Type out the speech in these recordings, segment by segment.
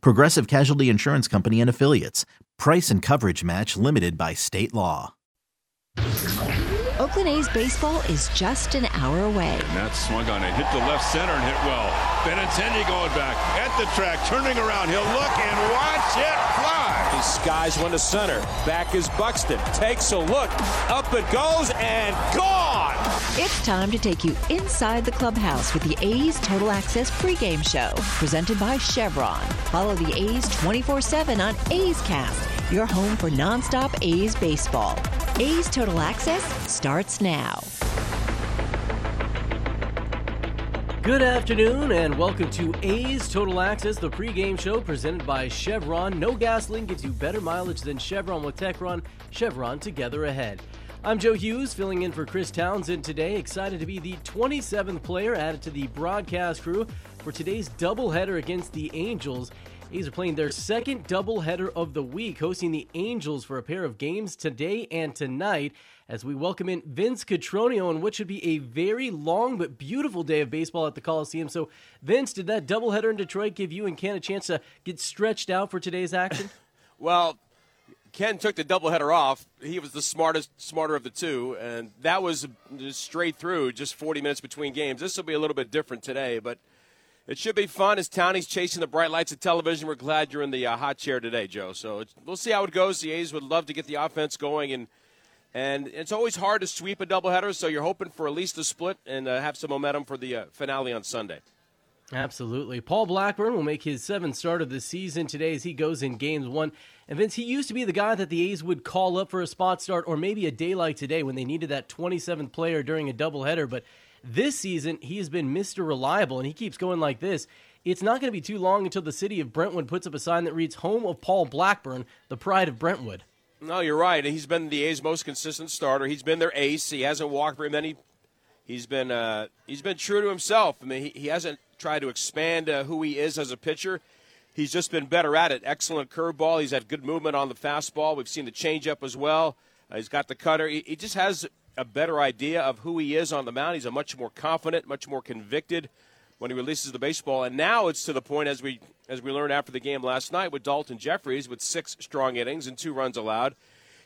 Progressive Casualty Insurance Company and Affiliates. Price and coverage match limited by state law. Oakland A's baseball is just an hour away. And that swung on it, hit the left center and hit well. Benintendi going back at the track, turning around. He'll look and watch it fly. He skies one to center. Back is Buxton. Takes a look. Up it goes and gone. It's time to take you inside the clubhouse with the A's Total Access pregame show, presented by Chevron. Follow the A's 24 7 on A's Cast, your home for nonstop A's baseball. A's Total Access starts now. Good afternoon and welcome to A's Total Access, the pregame show presented by Chevron. No gasoline gives you better mileage than Chevron with Techron. Chevron together ahead. I'm Joe Hughes, filling in for Chris Townsend today. Excited to be the 27th player added to the broadcast crew for today's doubleheader against the Angels. A's are playing their second doubleheader of the week, hosting the Angels for a pair of games today and tonight as we welcome in Vince Cotroneo on what should be a very long but beautiful day of baseball at the Coliseum. So, Vince, did that doubleheader in Detroit give you and Ken a chance to get stretched out for today's action? well, Ken took the doubleheader off. He was the smartest, smarter of the two, and that was straight through, just 40 minutes between games. This will be a little bit different today, but it should be fun as Townie's chasing the bright lights of television. We're glad you're in the uh, hot chair today, Joe. So we'll see how it goes. The A's would love to get the offense going, and and it's always hard to sweep a doubleheader. So you're hoping for at least a split and uh, have some momentum for the uh, finale on Sunday. Absolutely. Paul Blackburn will make his seventh start of the season today as he goes in games one. And Vince, he used to be the guy that the A's would call up for a spot start or maybe a day like today when they needed that 27th player during a doubleheader. But this season, he has been Mr. Reliable, and he keeps going like this. It's not going to be too long until the city of Brentwood puts up a sign that reads Home of Paul Blackburn, the pride of Brentwood. No, you're right. He's been the A's most consistent starter. He's been their ace. He hasn't walked very many. He's been uh, he's been true to himself. I mean, he, he hasn't tried to expand uh, who he is as a pitcher. He's just been better at it. Excellent curveball. He's had good movement on the fastball. We've seen the changeup as well. Uh, he's got the cutter. He, he just has a better idea of who he is on the mound. He's a much more confident, much more convicted when he releases the baseball. And now it's to the point as we as we learned after the game last night with Daulton Jefferies with six strong innings and two runs allowed.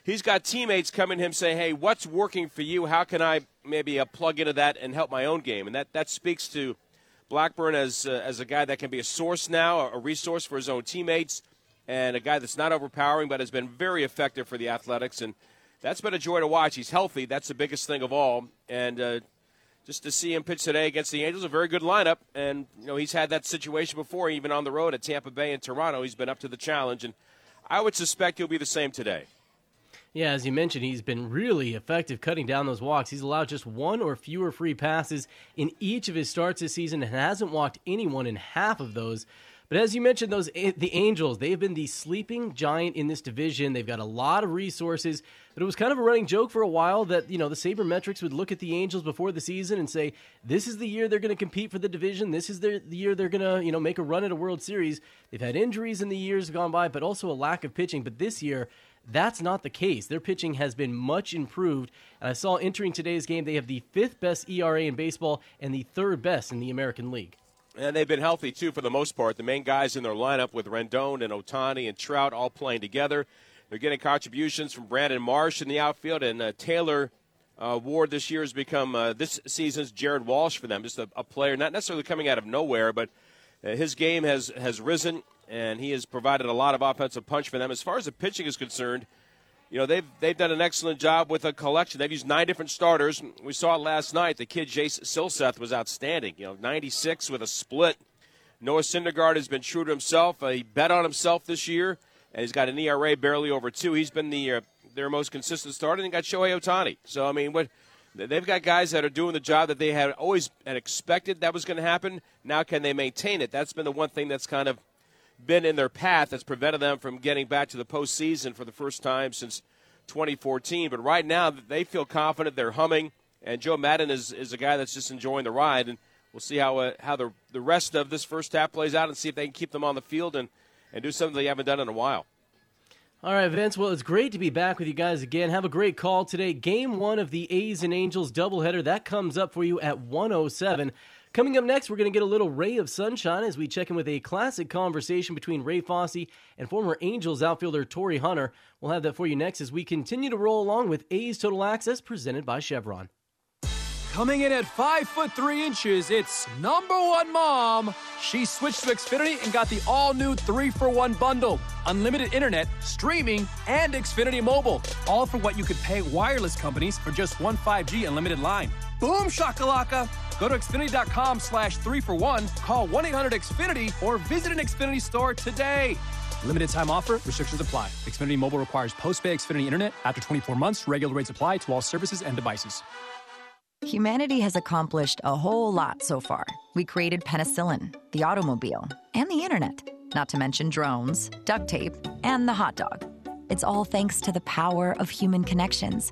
He's got teammates coming to him saying, "Hey, what's working for you? How can I maybe uh, plug into that and help my own game?" And that that speaks to Blackburn as uh, as a guy that can be a source now, a resource for his own teammates, and a guy that's not overpowering but has been very effective for the Athletics. And that's been a joy to watch. He's healthy. That's the biggest thing of all. And uh, just to see him pitch today against the Angels, a very good lineup. And you know he's had that situation before, even on the road at Tampa Bay and Toronto. He's been up to the challenge, and I would suspect he'll be the same today. Yeah, as you mentioned, he's been really effective cutting down those walks. He's allowed just one or fewer free passes in each of his starts this season and hasn't walked anyone in half of those. But as you mentioned, those the Angels, they've been the sleeping giant in this division. They've got a lot of resources, but it was kind of a running joke for a while that you know the sabermetrics would look at the Angels before the season and say, "This is the year they're going to compete for the division. This is the year they're going to you know make a run at a World Series." They've had injuries in the years gone by, but also a lack of pitching. But this year, that's not the case. Their pitching has been much improved. And I saw entering today's game, they have the fifth best ERA in baseball and the third best in the American League. And they've been healthy, too, for the most part. The main guys in their lineup with Rendon and Ohtani and Trout all playing together. They're getting contributions from Brandon Marsh in the outfield, and uh, Taylor uh, Ward this year has become uh, this season's Jared Walsh for them. Just a, a, player, not necessarily coming out of nowhere, but uh, his game has, has risen, and he has provided a lot of offensive punch for them. As far as the pitching is concerned, you know they've they've done an excellent job with a collection. They've used nine different starters. We saw it last night. The kid Chase Silseth was outstanding. You know, 96 with a split. Noah Syndergaard has been true to himself. Uh, he bet on himself this year, and he's got an ERA barely over two. He's been the uh, their most consistent starter. And got Shohei Ohtani. So I mean, what they've got guys that are doing the job that they had always had expected that was going to happen. Now, can they maintain it? That's been the one thing that's kind of been in their path that's prevented them from getting back to the postseason for the first time since 2014. But right now, they feel confident. They're humming, and Joe Maddon is, is a guy that's just enjoying the ride. And we'll see how uh, how the the rest of this first half plays out, and see if they can keep them on the field and and do something they haven't done in a while. All right, Vince. Well, it's great to be back with you guys again. Have a great call today. Game one of the A's and Angels doubleheader that comes up for you at 107. Coming up next, we're going to get a little ray of sunshine as we check in with a classic conversation between Ray Fosse and former Angels outfielder Torii Hunter. We'll have that for you next as we continue to roll along with A's Total Access presented by Chevron. Coming in at 5 foot 3 inches, it's number one mom. She switched to Xfinity and got the all new 3 for 1 bundle unlimited internet, streaming, and Xfinity mobile. All for what you could pay wireless companies for just one 5G unlimited line. Boom shakalaka! Go to Xfinity.com slash 3 for 1, call 1 800 Xfinity, or visit an Xfinity store today. Limited time offer, restrictions apply. Xfinity Mobile requires post pay Xfinity Internet. After 24 months, regular rates apply to all services and devices. Humanity has accomplished a whole lot so far. We created penicillin, the automobile, and the internet, not to mention drones, duct tape, and the hot dog. It's all thanks to the power of human connections.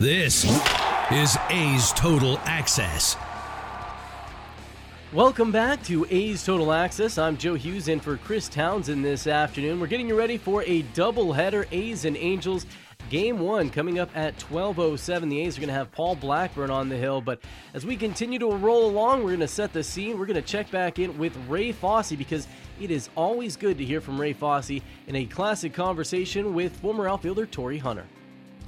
This is A's Total Access. Welcome back to A's Total Access. I'm Joe Hughes in for Chris Townsend this afternoon. We're getting you ready for a doubleheader A's and Angels. Game one coming up at 12.07. The A's are going to have Paul Blackburn on the hill. But as we continue to roll along, we're going to set the scene. We're going to check back in with Ray Fosse because it is always good to hear from Ray Fosse in a classic conversation with former outfielder Torii Hunter.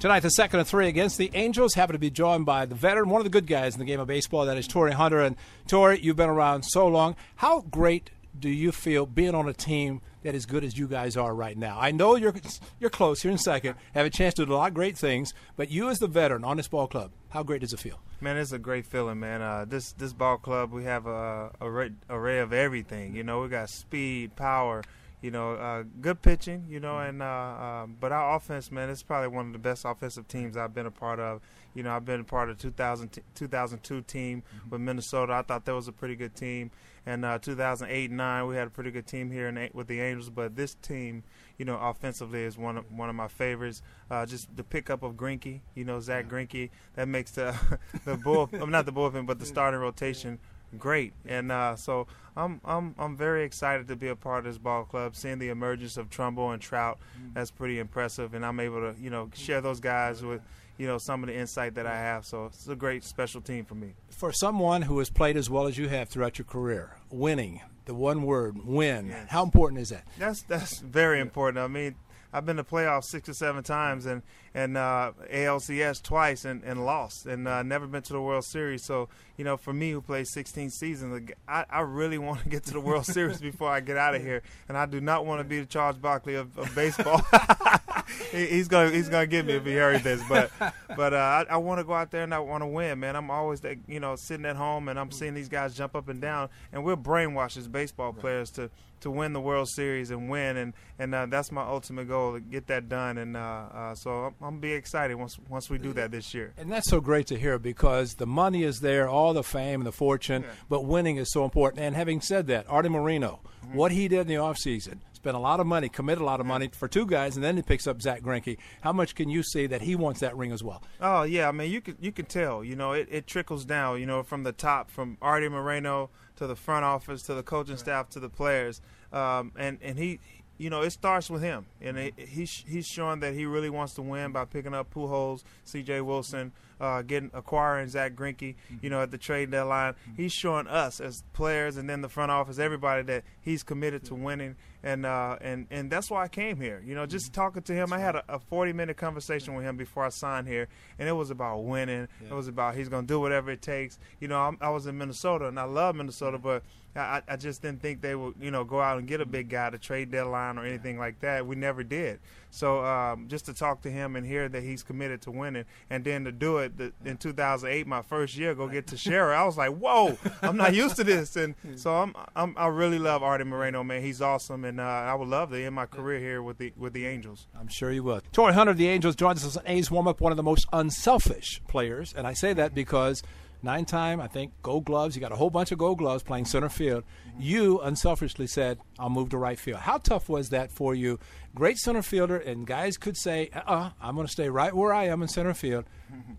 Tonight, the second of three against the Angels. Happen to be joined by the veteran, one of the good guys in the game of baseball, that is Torii Hunter. And Torii, you've been around so long. How great do you feel being on a team that as good as you guys are right now? I know you're you're close here in second, have a chance to do a lot of great things, but you as the veteran on this ball club, how great does it feel? Man, it's a great feeling, man. Uh, this this ball club, we have a, a array, array of everything. You know, we got speed, power you know, uh, good pitching, you know, and uh, uh, but our offense, man, it's probably one of the best offensive teams I've been a part of. You know, I've been a part of the 2000, 2002 team mm-hmm. with Minnesota. I thought that was a pretty good team. And uh, 2008 and 9, we had a pretty good team here in, with the Angels. But this team, you know, offensively is one of, one of my favorites. Uh, just the pickup of Greinke, you know, Zack Greinke, that makes the the bull, I'm not the bullpen, but the starting rotation great. And uh, so I'm I'm I'm very excited to be a part of this ball club. Seeing the emergence of Trumbo and Trout, that's pretty impressive. And I'm able to you know share those guys with you know some of the insight that I have. So it's a great special team for me. For someone who has played as well as you have throughout your career, winning the one word win. Yes. How important is that? That's that's very important. I mean, I've been to playoffs six or seven times and and uh, ALCS twice and, and lost and uh, never been to the World Series. So you know, for me who plays 16 seasons, I, I really want to get to the World Series before I get out of here, and I do not want to be the Charles Barkley of, of baseball. he, he's gonna he's gonna get me if he heard this. But but uh, I, I want to go out there and I want to win, man. I'm always that you know sitting at home and I'm seeing these guys jump up and down, and we're brainwashed as baseball players to to win the World Series and win, and and uh, that's my ultimate goal to get that done. And uh, uh, so I'm, I'm gonna be excited once once we do that this year. And that's so great to hear because the money is there, all the fame and the fortune, but winning is so important. And having said that, Artie Moreno, Mm-hmm. what he did in the offseason, spent a lot of money, committed a lot of money for two guys, and then he picks up Zack Greinke. How much can you see that he wants that ring as well? Oh yeah, I mean you can you can tell. You know, it, it trickles down. You know, from the top, from Artie Moreno to the front office to the coaching staff to the players, um, and and he. You know, it starts with him, and it, he's he's showing that he really wants to win by picking up Pujols, C.J. Wilson, uh, getting acquiring Zack Greinke. You know, at the trade deadline, he's showing us as players, and then the front office, everybody that he's committed to winning, and uh, and and that's why I came here. You know, just talking to him, I had a, a 40 minute conversation with him before I signed here, and it was about winning. It was about he's going to do whatever it takes. You know, I'm, I was in Minnesota, and I love Minnesota, but I, I just didn't think they would, you know, go out and get a big guy to trade deadline or anything like that. We never did. So um, just to talk to him and hear that he's committed to winning, and then to do it the, in 2008, my first year, go get Teixeira, I was like, whoa, I'm not used to this. And so I'm, I'm I really love Artie Moreno, man. He's awesome, and uh, I would love to end my career here with the with the Angels. I'm sure you will. Torii Hunter of the Angels joins us on A's warm up, one of the most unselfish players. And I say that because nine time, I think, gold gloves. You got a whole bunch of gold gloves playing center field. You unselfishly said, I'll move to right field. How tough was that for you? Great center fielder, and guys could say, uh uh-uh, I'm going to stay right where I am in center field.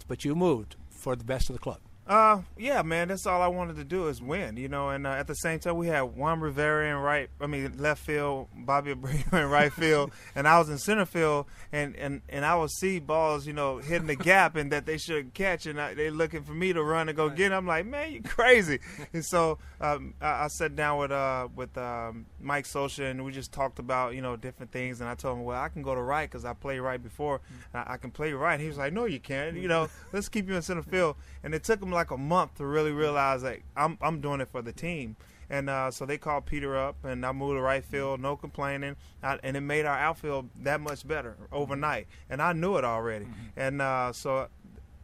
But you moved for the best of the club. Uh, yeah, man. That's all I wanted to do is win, you know. And uh, at the same time, we had Juan Rivera in right, I mean left field, Bobby Abreu in right field, and I was in center field, and and and I would see balls, you know, hitting the gap, and that they should catch, and I, they're looking for me to run and go get. It. I'm like, man, you crazy. and so um, I, I sat down with uh with um, Mike Scioscia, and we just talked about you know different things, and I told him, well, I can go to right because I played right before, and I, I can play right. He was like, no, you can't. You know, let's keep you in center field, and it took him like a month to really realize like I'm I'm doing it for the team. And uh, so they called Peter up, and I moved to right field, no complaining, I, and it made our outfield that much better overnight. And I knew it already. And uh, so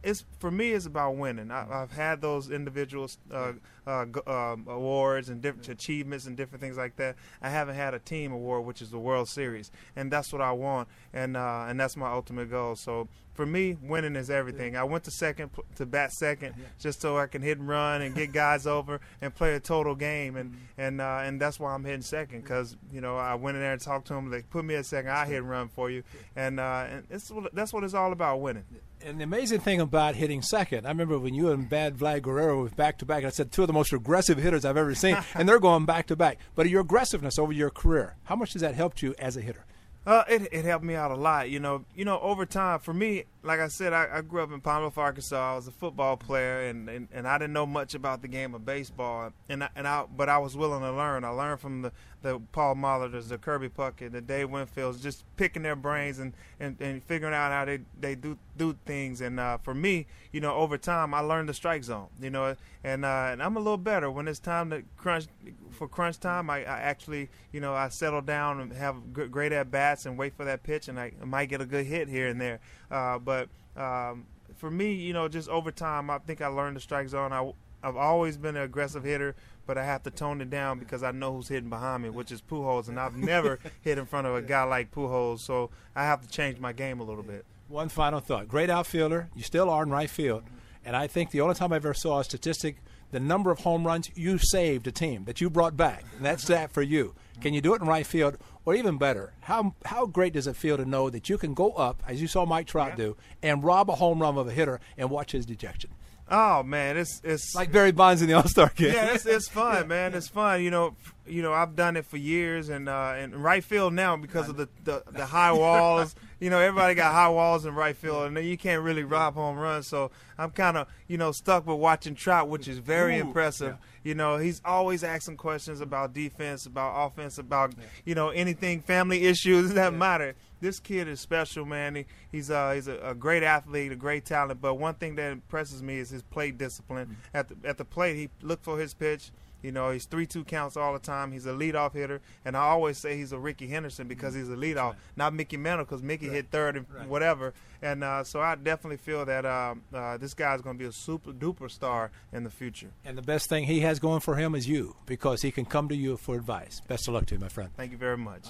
it's for me, it's about winning. I, I've had those individuals uh, uh, um, awards and different achievements and different things like that. I haven't had a team award, which is the World Series, and that's what I want, and uh, and that's my ultimate goal. So for me, winning is everything. I went to second to bat second just so I can hit and run and get guys over and play a total game, and and uh, and that's why I'm hitting second because you know I went in there and talked to them. They put me at second. I hit and run for you, and uh, and it's that's what it's all about winning. And the amazing thing about hitting second, I remember when you and Bad Vlad Guerrero were back to back. I said two of the most aggressive hitters I've ever seen, and they're going back to back. But your aggressiveness over your career, how much has that helped you as a hitter? Uh, it it helped me out a lot. You know, you know, over time for me, like I said, I, I grew up in Pine Arkansas. I was a football player, and, and, and I didn't know much about the game of baseball. And I, and I, but I was willing to learn. I learned from the, the Paul Molitors, the Kirby Puckett, the Dave Winfields, just picking their brains and, and, and figuring out how they, they do do things. And uh, for me, you know, over time, I learned the strike zone. You know, and uh, and I'm a little better when it's time to crunch for crunch time. I, I actually, you know, I settle down and have great at bats and wait for that pitch, and I might get a good hit here and there. Uh, but um, for me, you know, just over time, I think I learned the strike zone. I, I've always been an aggressive hitter, but I have to tone it down because I know who's hitting behind me, which is Pujols, and I've never hit in front of a guy like Pujols, so I have to change my game a little bit. One final thought. Great outfielder. You still are in right field. And I think the only time I ever saw a statistic, the number of home runs you saved a team that you brought back. And that's that for you. Can you do it in right field? Or even better, how how great does it feel to know that you can go up, as you saw Mike Trout do, and rob a home run of a hitter and watch his dejection? Oh man, it's it's like Barry Bonds in the All Star game. Yeah, it's it's fun, man. It's fun. You know, you know, I've done it for years, and uh, in right field now because of the, the the high walls. You know, everybody got high walls in right field, and you can't really rob home runs. So I'm kind of you know stuck with watching Trout, which is very Ooh, impressive. You know, he's always asking questions about defense, about offense, about you know anything, family issues. It doesn't matter. This kid is special, man. He, he's uh, he's a, a great athlete, a great talent. But one thing that impresses me is his plate discipline. At the at the plate, he looked for his pitch. You know, he's three-two counts all the time. He's a leadoff hitter, and I always say he's a Rickey Henderson because he's a leadoff, right. not Mickey Mantle because Mickey right. hit third and right. whatever. And uh, so I definitely feel that um, uh, this guy's going to be a super duper star in the future. And the best thing he has going for him is you because he can come to you for advice. Best of luck to you, my friend. Thank you very much.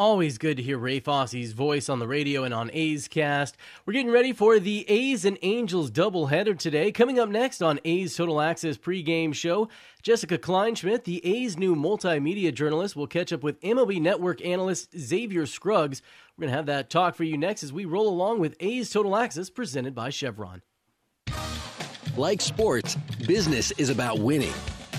Always good to hear Ray Fosse's voice on the radio and on A's Cast. We're getting ready for the A's and Angels doubleheader today. Coming up next on A's Total Access pregame show, Jessica Kleinschmidt, the A's new multimedia journalist, will catch up with MLB Network analyst Xavier Scruggs. We're going to have that talk for you next as we roll along with A's Total Access presented by Chevron. Like sports, business is about winning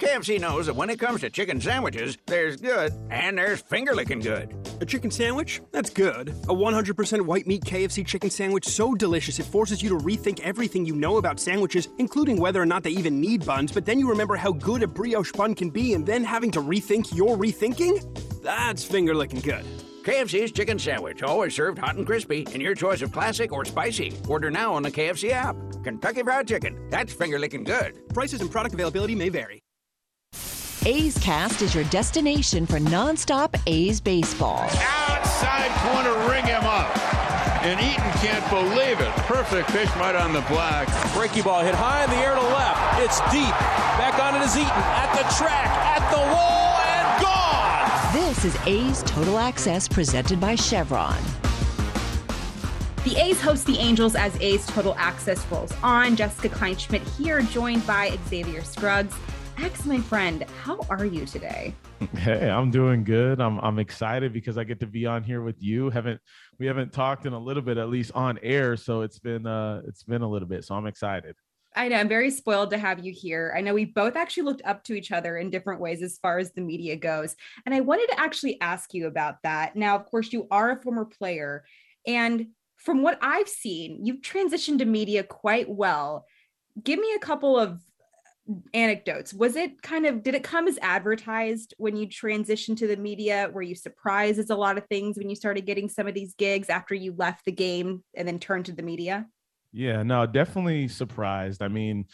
KFC knows that when it comes to chicken sandwiches, there's good and there's finger licking good. A chicken sandwich? That's good. A 100% white meat KFC chicken sandwich so delicious it forces you to rethink everything you know about sandwiches, including whether or not they even need buns, but then you remember how good a brioche bun can be and then having to rethink your rethinking? That's finger licking good. KFC's chicken sandwich, always served hot and crispy, in your choice of classic or spicy. Order now on the KFC app. Kentucky Fried Chicken. That's finger licking good. Prices and product availability may vary. A's Cast is your destination for nonstop A's baseball. Outside corner, ring him up. And Eaton can't believe it. Perfect pitch right on the black. Breaky ball hit high in the air to left. It's deep. Back on it is Eaton. At the track, at the wall, and gone. This is A's Total Access presented by Chevron. The A's host the Angels as A's Total Access rolls on. Jessica Kleinschmidt here, joined by Xavier Scruggs. X, my friend, how are you today? Hey, I'm doing good. I'm I'm excited because I get to be on here with you. Haven't we haven't talked in a little bit, at least on air. So it's been uh it's been a little bit. So I'm excited. I know I'm very spoiled to have you here. I know we both actually looked up to each other in different ways as far as the media goes. And I wanted to actually ask you about that. Now, of course, you are a former player. And from what I've seen, you've transitioned to media quite well. Give me a couple of anecdotes was it kind of did it come as advertised when you transitioned to the media? Were you surprised as a lot of things when you started getting some of these gigs after you left the game and then turned to the media? Yeah no definitely surprised. I mean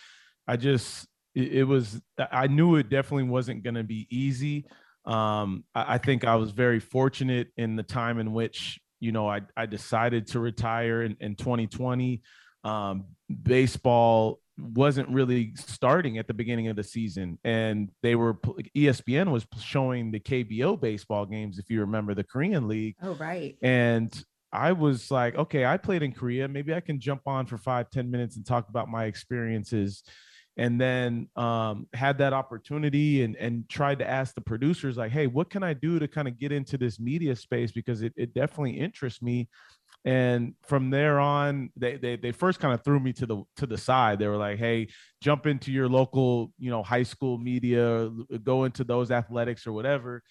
i just it, it was i knew it definitely wasn't going to be easy. Um I, I think i was very fortunate in the time in which you know i, I decided to retire in, in 2020 um, baseball wasn't really starting at the beginning of the season. And they were espn was showing the kbo baseball games if you remember the korean league. Oh right. And i was like okay i played in korea. Maybe i can jump on for five ten minutes and talk about my experiences. And then um, had that opportunity and and tried to ask the producers like hey what can i do to kind of get into this media space? Because it, it definitely interests me and from there on they, they they first kind of threw me to the to the side. They were like hey jump into your local you know high school media go into those athletics or whatever.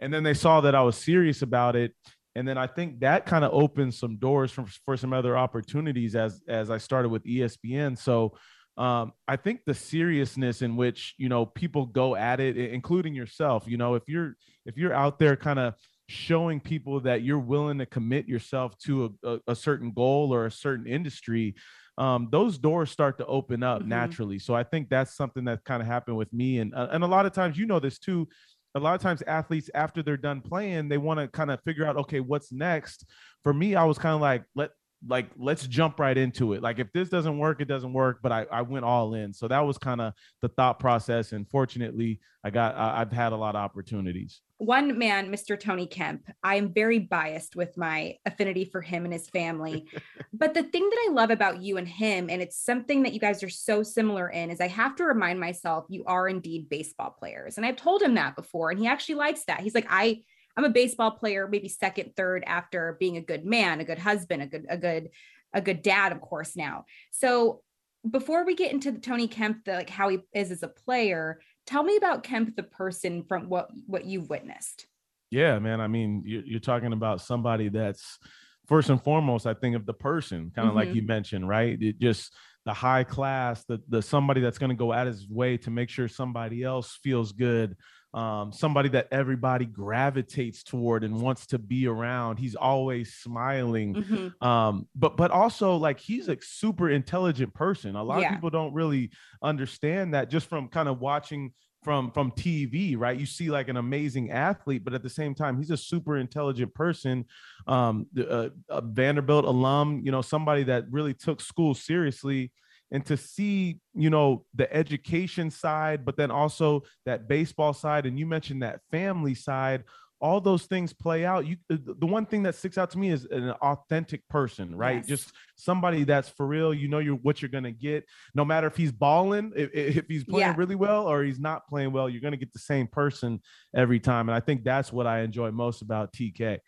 And then they saw that i was serious about it. And then i think that kind of opened some doors for, for some other opportunities as as i started with espn so um, I think the seriousness in which you know people go at it, including yourself, you know, if you're if you're out there kind of showing people that you're willing to commit yourself to a, a, a certain goal or a certain industry, um, those doors start to open up mm-hmm. naturally. So I think that's something that kind of happened with me, and uh, and a lot of times, you know, this too. A lot of times, athletes after they're done playing, they want to kind of figure out, okay, what's next. For me, I was kind of like, let like let's jump right into it. Like if this doesn't work it doesn't work but i, I went all in. So that was kind of the thought process and fortunately i got I, i've had a lot of opportunities. One man mr tony kemp i am very biased with my affinity for him and his family. But the thing that i love about you and him and it's something that you guys are so similar in is i have to remind myself you are indeed baseball players. And i've told him that before and he actually likes that. He's like i I'm a baseball player, maybe second, third after being a good man, a good husband, a good, a good, a good dad, of course, now. So before we get into the Tony Kemp, the like how he is as a player, tell me about Kemp the person from what what you've witnessed. Yeah, man. I mean, you're, you're talking about somebody that's first and foremost, I think of the person, kind of mm-hmm. like you mentioned, right? It just the high class, the the somebody that's going to go out of his way to make sure somebody else feels good um, somebody that everybody gravitates toward and wants to be around. He's always smiling, mm-hmm. um, but but also like he's a super intelligent person. A lot yeah. of people don't really understand that just from kind of watching from from TV, right? You see like an amazing athlete, but at the same time, he's a super intelligent person, um, a, a Vanderbilt alum. You know, somebody that really took school seriously and to see you know the education side but then also that baseball side and you mentioned that family side all those things play out. You the one thing that sticks out to me is an authentic person right? Yes. just somebody that's for real. You know you're what you're gonna get. No matter if he's balling if, if he's playing yeah. really well or he's not playing well you're gonna get the same person every time and i think that's what i enjoy most about tk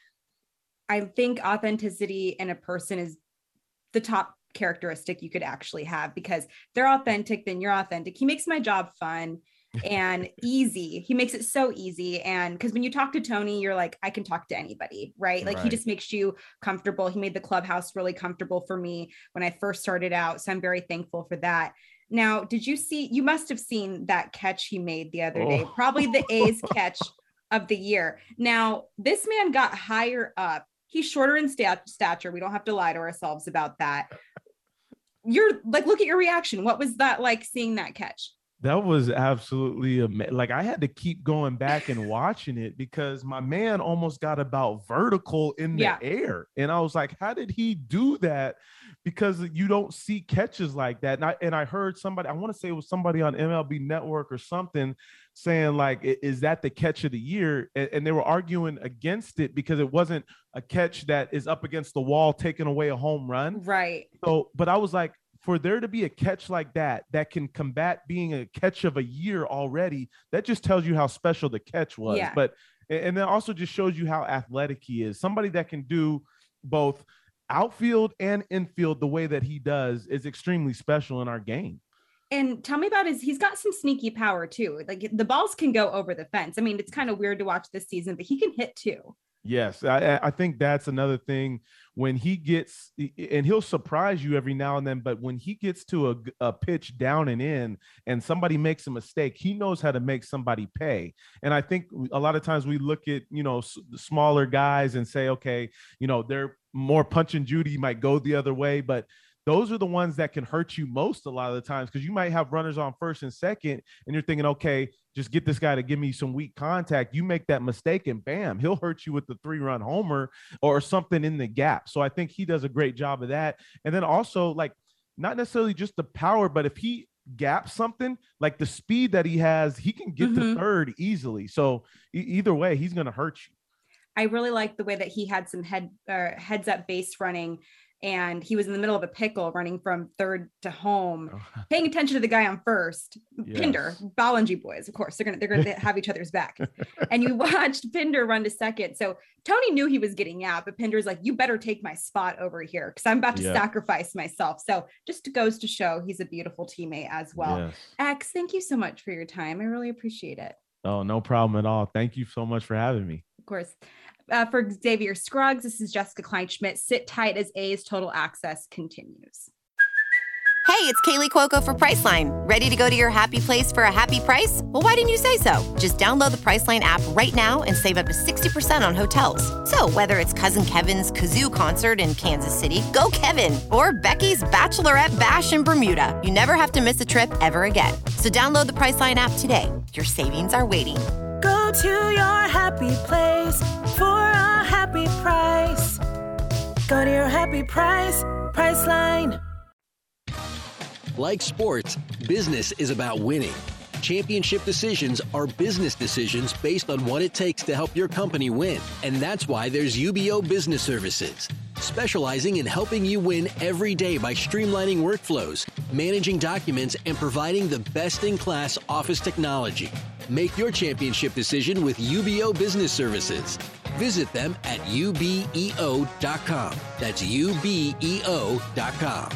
i think authenticity in a person is the top characteristic you could actually have because they're authentic, then you're authentic. He makes my job fun and easy. He makes it so easy. And because when you talk to Tony, you're like, I can talk to anybody, right? Like right. he just makes you comfortable. He made the clubhouse really comfortable for me when I first started out. So I'm very thankful for that. Now, did you see? You must have seen that catch he made the other oh. day, probably the A's catch of the year. Now, this man got higher up. He's shorter in stat- stature. We don't have to lie to ourselves about that you're like, look at your reaction. What was that like seeing that catch? That was absolutely amazing. Like I had to keep going back and watching it because my man almost got about vertical in the yeah. air. And I was like, how did he do that? Because you don't see catches like that. And I, and I heard somebody, I want to say it was somebody on MLB Network or something saying like, is that the catch of the year? And, and they were arguing against it because it wasn't a catch that is up against the wall, taking away a home run. Right. So, but I was like, for there to be a catch like that that can combat being a catch of a year already, that just tells you how special the catch was. Yeah. But and then also just shows you how athletic he is. Somebody that can do both outfield and infield the way that he does is extremely special in our game. And tell me about his he's got some sneaky power too. Like the balls can go over the fence. I mean, it's kind of weird to watch this season, but he can hit too. Yes, I, I think that's another thing when he gets and he'll surprise you every now and then. But when he gets to a, a pitch down and in, and somebody makes a mistake, he knows how to make somebody pay. And I think a lot of times we look at you know smaller guys and say, okay, you know they're more punch and Judy might go the other way, but those are the ones that can hurt you most a lot of the times because you might have runners on first and second, and you're thinking, okay, just get this guy to give me some weak contact. You make that mistake, and bam, he'll hurt you with the three run homer or something in the gap. So I think he does a great job of that. And then also, like, not necessarily just the power, but if he gaps something like the speed that he has, he can get mm-hmm. to third easily. So e- either way, he's going to hurt you. I really like the way that he had some head uh, heads up base running and he was in the middle of a pickle running from third to home, oh. paying attention to the guy on first. Yes. Pinder, Ballengee boys, of course, they're gonna they're gonna have each other's back. and you watched Pinder run to second. So Tony knew he was getting out, but Pinder's like, you better take my spot over here because I'm about to yeah. sacrifice myself. So just goes to show he's a beautiful teammate as well. Yes. X, thank you so much for your time. I really appreciate it. Oh, no problem at all. Thank you so much for having me. Of course uh, for Xavier Scruggs, this is Jessica Kleinschmidt. Sit tight as A's Total Access continues. Hey, it's Kaley Cuoco for Priceline. Ready to go to your happy place for a happy price? Well, why didn't you say so? Just download the Priceline app right now and save up to 60% on hotels. So, whether it's Cousin Kevin's Kazoo concert in Kansas City, go Kevin, or Becky's Bachelorette Bash in Bermuda, you never have to miss a trip ever again. So, download the Priceline app today. Your savings are waiting. Go to your happy place for a happy price. Go to your happy price, Priceline. Like sports, business is about winning. Championship decisions are business decisions based on what it takes to help your company win. And that's why there's UBEO Business Services, specializing in helping you win every day by streamlining workflows, managing documents, and providing the best in class office technology. Make your championship decision with UBEO Business Services. Visit them at ubeo.com. That's ubeo.com.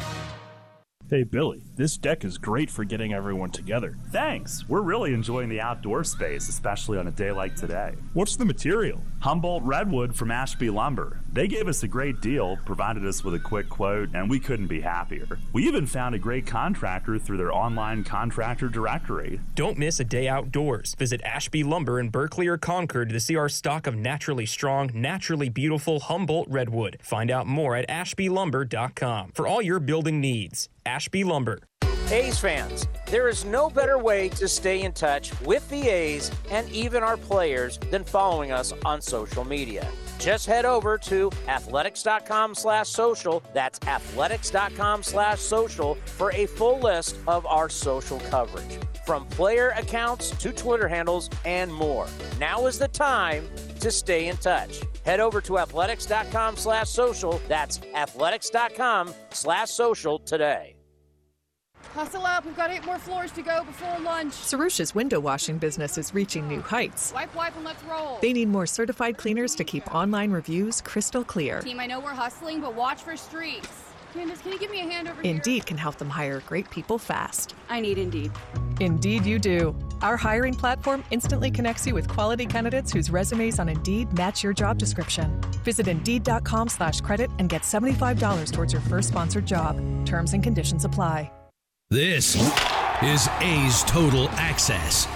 Hey, Billy, this deck is great for getting everyone together. Thanks. We're really enjoying the outdoor space, especially on a day like today. What's the material? Humboldt Redwood from Ashby Lumber. They gave us a great deal, provided us with a quick quote, and we couldn't be happier. We even found a great contractor through their online contractor directory. Don't miss a day outdoors. Visit Ashby Lumber in Berkeley or Concord to see our stock of naturally strong, naturally beautiful Humboldt Redwood. Find out more at ashbylumber.com for all your building needs. Ashby Lumber. A's fans, there is no better way to stay in touch with the A's and even our players than following us on social media. Just head over to athletics.com slash social. That's athletics.com slash social for a full list of our social coverage. From player accounts to Twitter handles and more. Now is the time to stay in touch. Head over to athletics.com slash social. That's athletics.com slash social today. Hustle up, we've got eight more floors to go before lunch. Sarusha's window washing business is reaching new heights. Wipe, wipe, and let's roll. They need more certified cleaners to keep online reviews crystal clear. Team, I know we're hustling, but watch for streaks. Candace, can you give me a hand over here? Indeed can help them hire great people fast. I need Indeed. Indeed, you do. Our hiring platform instantly connects you with quality candidates whose resumes on Indeed match your job description. Visit Indeed.com slash credit and get $75 towards your first sponsored job. Terms and conditions apply. This is A's Total Access.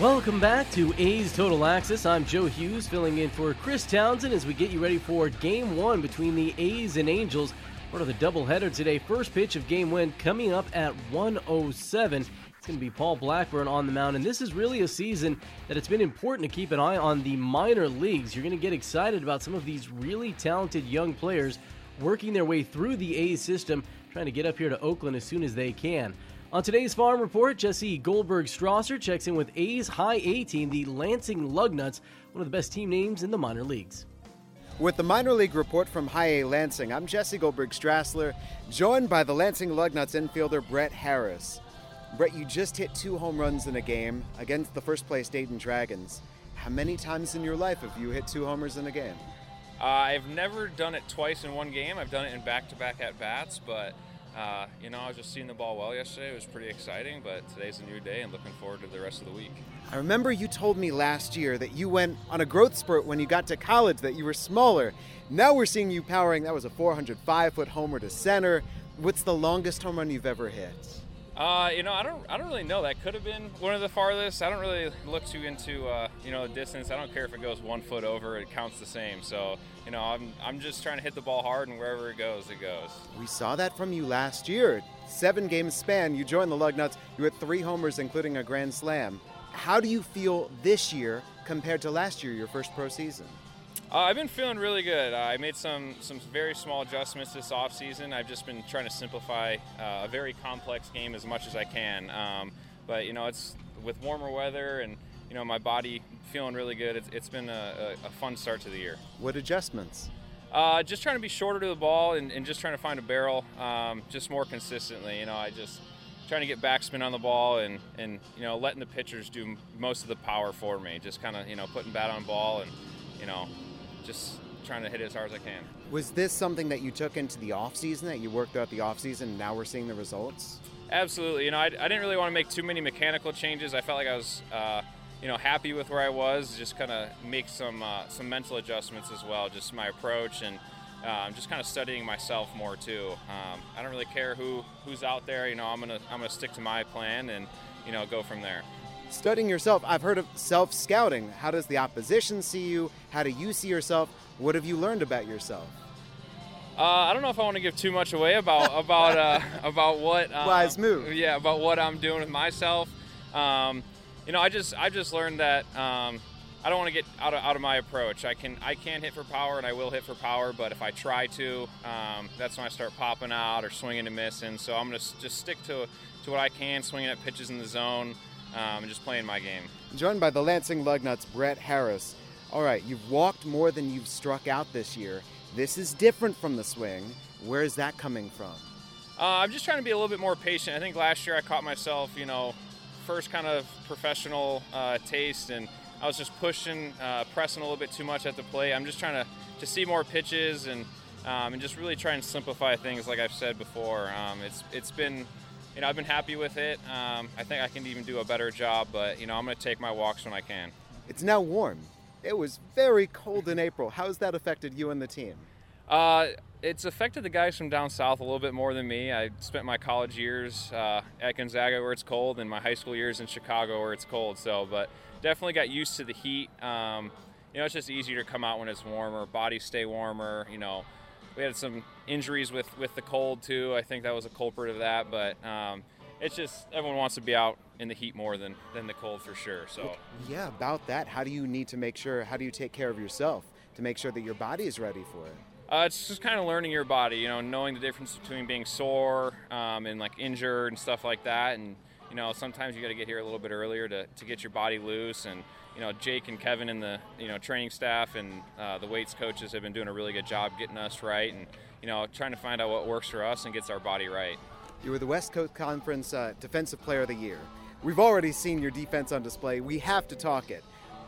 Welcome back to A's Total Access. I'm Joe Hughes filling in for Chris Townsend as we get you ready for game one between the A's and Angels. Part of the doubleheader today. First pitch of game one coming up at 107. It's going to be Paul Blackburn on the mound, and this is really a season that it's been important to keep an eye on the minor leagues. You're going to get excited about some of these really talented young players working their way through the A's system, trying to get up here to Oakland as soon as they can. On today's Farm Report, Jesse Goldberg Strassler checks in with A's High A team, the Lansing Lugnuts, one of the best team names in the minor leagues. With the minor league report from High A Lansing, I'm Jesse Goldberg Strassler, joined by the Lansing Lugnuts infielder Brett Harris. Brett, you just hit two home runs in a game against the first place Dayton Dragons. How many times in your life have you hit two homers in a game? Uh, I've never done it twice in one game. I've done it in back-to-back at bats, but uh, you know, I was just seeing the ball well yesterday. It was pretty exciting, but today's a new day and looking forward to the rest of the week. I remember you told me last year that you went on a growth spurt when you got to college, that you were smaller. Now we're seeing you powering, that was a 405 foot homer to center. What's the longest home run you've ever hit? Uh, you know, I don't, I don't really know. That could have been one of the farthest. I don't really look too into, uh, you know, the distance. I don't care if it goes one foot over; it counts the same. So, you know, I'm, I'm just trying to hit the ball hard, and wherever it goes, it goes. We saw that from you last year. Seven game span, you joined the Lugnuts. You hit three homers, including a grand slam. How do you feel this year compared to last year, your first pro season? Uh, I've been feeling really good. Uh, I made some some very small adjustments this offseason. I've just been trying to simplify uh, a very complex game as much as I can. Um, but you know, it's with warmer weather and you know my body feeling really good. it's, it's been a, a, a fun start to the year. What adjustments? Uh, just trying to be shorter to the ball and, and just trying to find a barrel um, just more consistently. You know, I just trying to get backspin on the ball and, and you know letting the pitchers do most of the power for me. Just kind of you know putting bat on ball and you know just trying to hit it as hard as I can. Was this something that you took into the off season that you worked throughout the off season? Now we're seeing the results. Absolutely. You know, I, I didn't really want to make too many mechanical changes. I felt like I was. Uh, you know, happy with where I was. Just kind of make some uh, some mental adjustments as well. Just my approach and I'm just kind of studying myself more too. Um, I don't really care who who's out there. You know, I'm gonna I'm gonna stick to my plan and you know go from there. Studying yourself, I've heard of self scouting. How does the opposition see you? How do you see yourself? What have you learned about yourself? Uh, I don't know if I want to give too much away about about uh, about what um, wise move. Yeah, about what I'm doing with myself. Um, you know, I just I just learned that um, I don't want to get out of, out of my approach. I can I can hit for power and I will hit for power, but if I try to, um, that's when I start popping out or swinging and missing. So I'm gonna just stick to to what I can, swinging at pitches in the zone, um, and just playing my game. Joined by the Lansing Lugnuts, Brett Harris. All right, you've walked more than you've struck out this year. This is different from the swing. Where is that coming from? Uh, I'm just trying to be a little bit more patient. I think last year I caught myself, you know, first kind of professional uh, taste and I was just pushing, uh, pressing a little bit too much at the plate. I'm just trying to, to see more pitches and um, and just really try and simplify things, like I've said before. Um, it's it's been, you know, I've been happy with it. Um, I think I can even do a better job, but you know, I'm going to take my walks when I can. It's now warm. It was very cold in April. How has that affected you and the team? Uh, it's affected the guys from down south a little bit more than me. I spent my college years uh, at Gonzaga where it's cold, and my high school years in Chicago where it's cold. So, but definitely got used to the heat. Um, you know, it's just easier to come out when it's warmer. Bodies stay warmer. You know, we had some injuries with with the cold too. I think that was a culprit of that. But um, it's just everyone wants to be out in the heat more than than the cold for sure. So yeah, about that. How do you need to make sure? How do you take care of yourself to make sure that your body is ready for it? Uh, it's just kind of learning your body, you know, knowing the difference between being sore um, and like injured and stuff like that, and you know, sometimes you got to get here a little bit earlier to, to get your body loose. And, you know, Jake and Kevin and the, you know, training staff and uh, the weights coaches have been doing a really good job getting us right and, you know, trying to find out what works for us and gets our body right. You were the West Coast Conference uh, Defensive Player of the Year. We've already seen your defense on display. We have to talk it.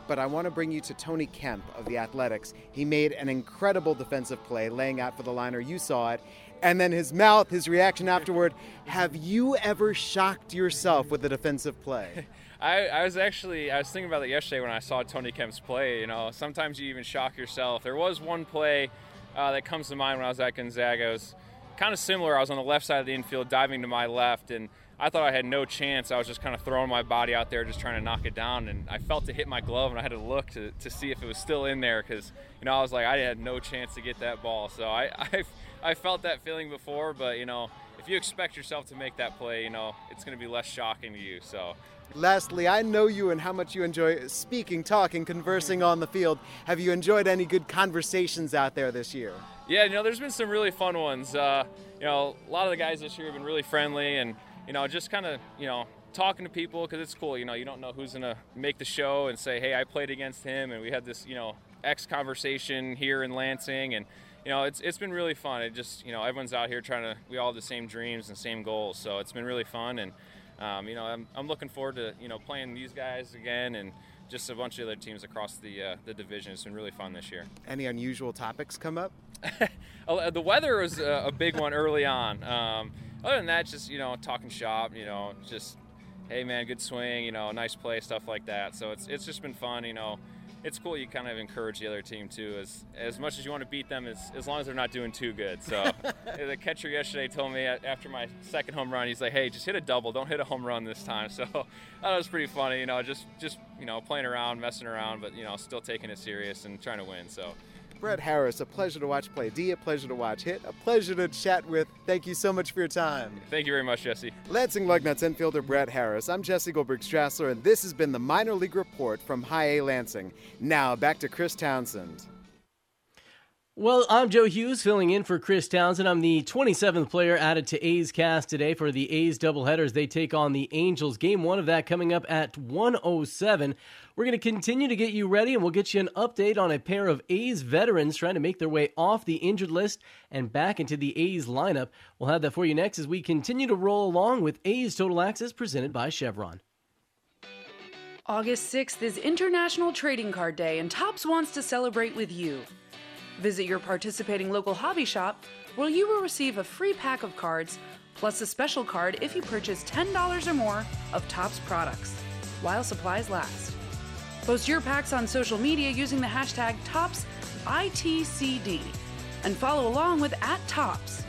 But I want to bring you to Tony Kemp of the Athletics. He made an incredible defensive play laying out for the liner. You saw it and then his mouth, his reaction afterward. Have you ever shocked yourself with a defensive play? I, I, was actually I was thinking about it yesterday when I saw Tony Kemp's play. You know, sometimes you even shock yourself. There was one play uh, that comes to mind when I was at Gonzaga. It was kind of similar. I was on the left side of the infield, diving to my left, and I thought I had no chance. I was just kind of throwing my body out there, just trying to knock it down, and I felt it hit my glove, and I had to look to, to see if it was still in there because you know I was like I had no chance to get that ball. So I I I felt that feeling before, but you know, you expect yourself to make that play, you know, it's going to be less shocking to you. So. Lastly, I know you and how much you enjoy speaking, talking, conversing on the field. Have you enjoyed any good conversations out there this year? Yeah, you know, there's been some really fun ones. Uh, you know, a lot of the guys this year have been really friendly and, you know, just kind of, you know, talking to people because it's cool. You know, you don't know who's going to make the show and say, hey, I played against him and we had this, you know, X conversation here in Lansing. And, you know, it's it's been really fun. It just you know everyone's out here trying to we all have the same dreams and same goals, so it's been really fun. And um, you know, I'm, I'm looking forward to you know playing these guys again and just a bunch of other teams across the uh, the division. It's been really fun this year. Any unusual topics come up? Oh, the weather was a, a big one early on. Um, other than that, just you know talking shop. You know, just hey man, good swing. You know, nice play, stuff like that. So it's it's just been fun. You know it's cool you kind of encourage the other team too as as much as you want to beat them as, as long as they're not doing too good. So the catcher yesterday told me after my second home run he's like hey just hit a double. Don't hit a home run this time. So that was pretty funny you know just just you know playing around messing around but you know still taking it serious and trying to win. So Brett Harris, a pleasure to watch play. D, a pleasure to watch hit, a pleasure to chat with. Thank you so much for your time. Thank you very much, Jesse. Lansing Lugnuts infielder Brett Harris. I'm Jesse Goldberg Strassler, and this has been the minor league report from High A Lansing. Now back to Chris Townsend. Well, I'm Joe Hughes filling in for Chris Townsend. I'm the 27th player added to A's cast today for the A's doubleheaders. They take on the Angels. Game one of that coming up at 107. We're going to continue to get you ready, and we'll get you an update on a pair of A's veterans trying to make their way off the injured list and back into the A's lineup. We'll have that for you next as we continue to roll along with A's Total Access presented by Chevron. August 6th is International Trading Card Day, and Topps wants to celebrate with you. Visit your participating local hobby shop where you will receive a free pack of cards plus a special card if you purchase $10 or more of Topps products while supplies last. Post your packs on social media using the hashtag TOPSITCD. and follow along with at Topps.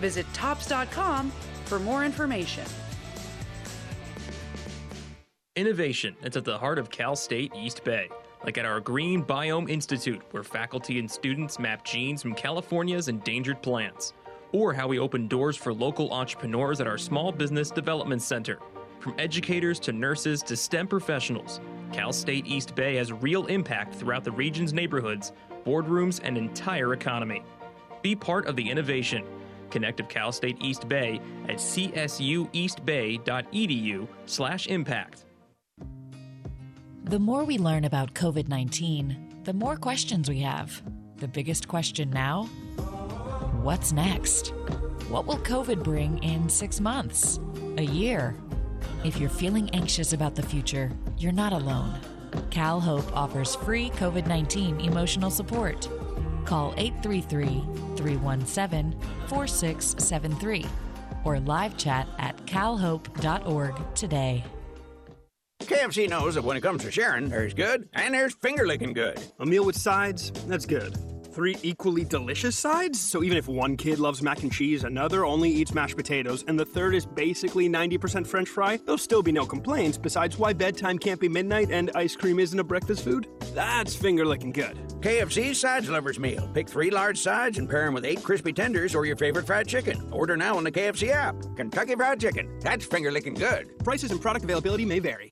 Visit topps.com for more information. Innovation that's at the heart of Cal State East Bay, like at our Green Biome Institute, where faculty and students map genes from California's endangered plants, or how we open doors for local entrepreneurs at our Small Business Development Center. From educators to nurses to STEM professionals, Cal State East Bay has real impact throughout the region's neighborhoods, boardrooms, and entire economy. Be part of the innovation. Connect with Cal State East Bay at csueastbay.edu slash impact. The more we learn about COVID 19, the more questions we have. The biggest question now what's next? What will COVID bring in six months? A year? If you're feeling anxious about the future, you're not alone. Cal Hope offers free COVID 19 emotional support. Call 833 317 4673 or live chat at calhope.org today. KFC knows that when it comes to sharing, there's good and there's finger licking good. A meal with sides, that's good. Three equally delicious sides? So even if one kid loves mac and cheese, another only eats mashed potatoes, and the third is basically 90% french fry, there'll still be no complaints besides why bedtime can't be midnight and ice cream isn't a breakfast food? That's finger licking good. KFC Sides Lovers Meal. Pick three large sides and pair them with eight crispy tenders or your favorite fried chicken. Order now on the KFC app. Kentucky Fried Chicken. That's finger licking good. Prices and product availability may vary.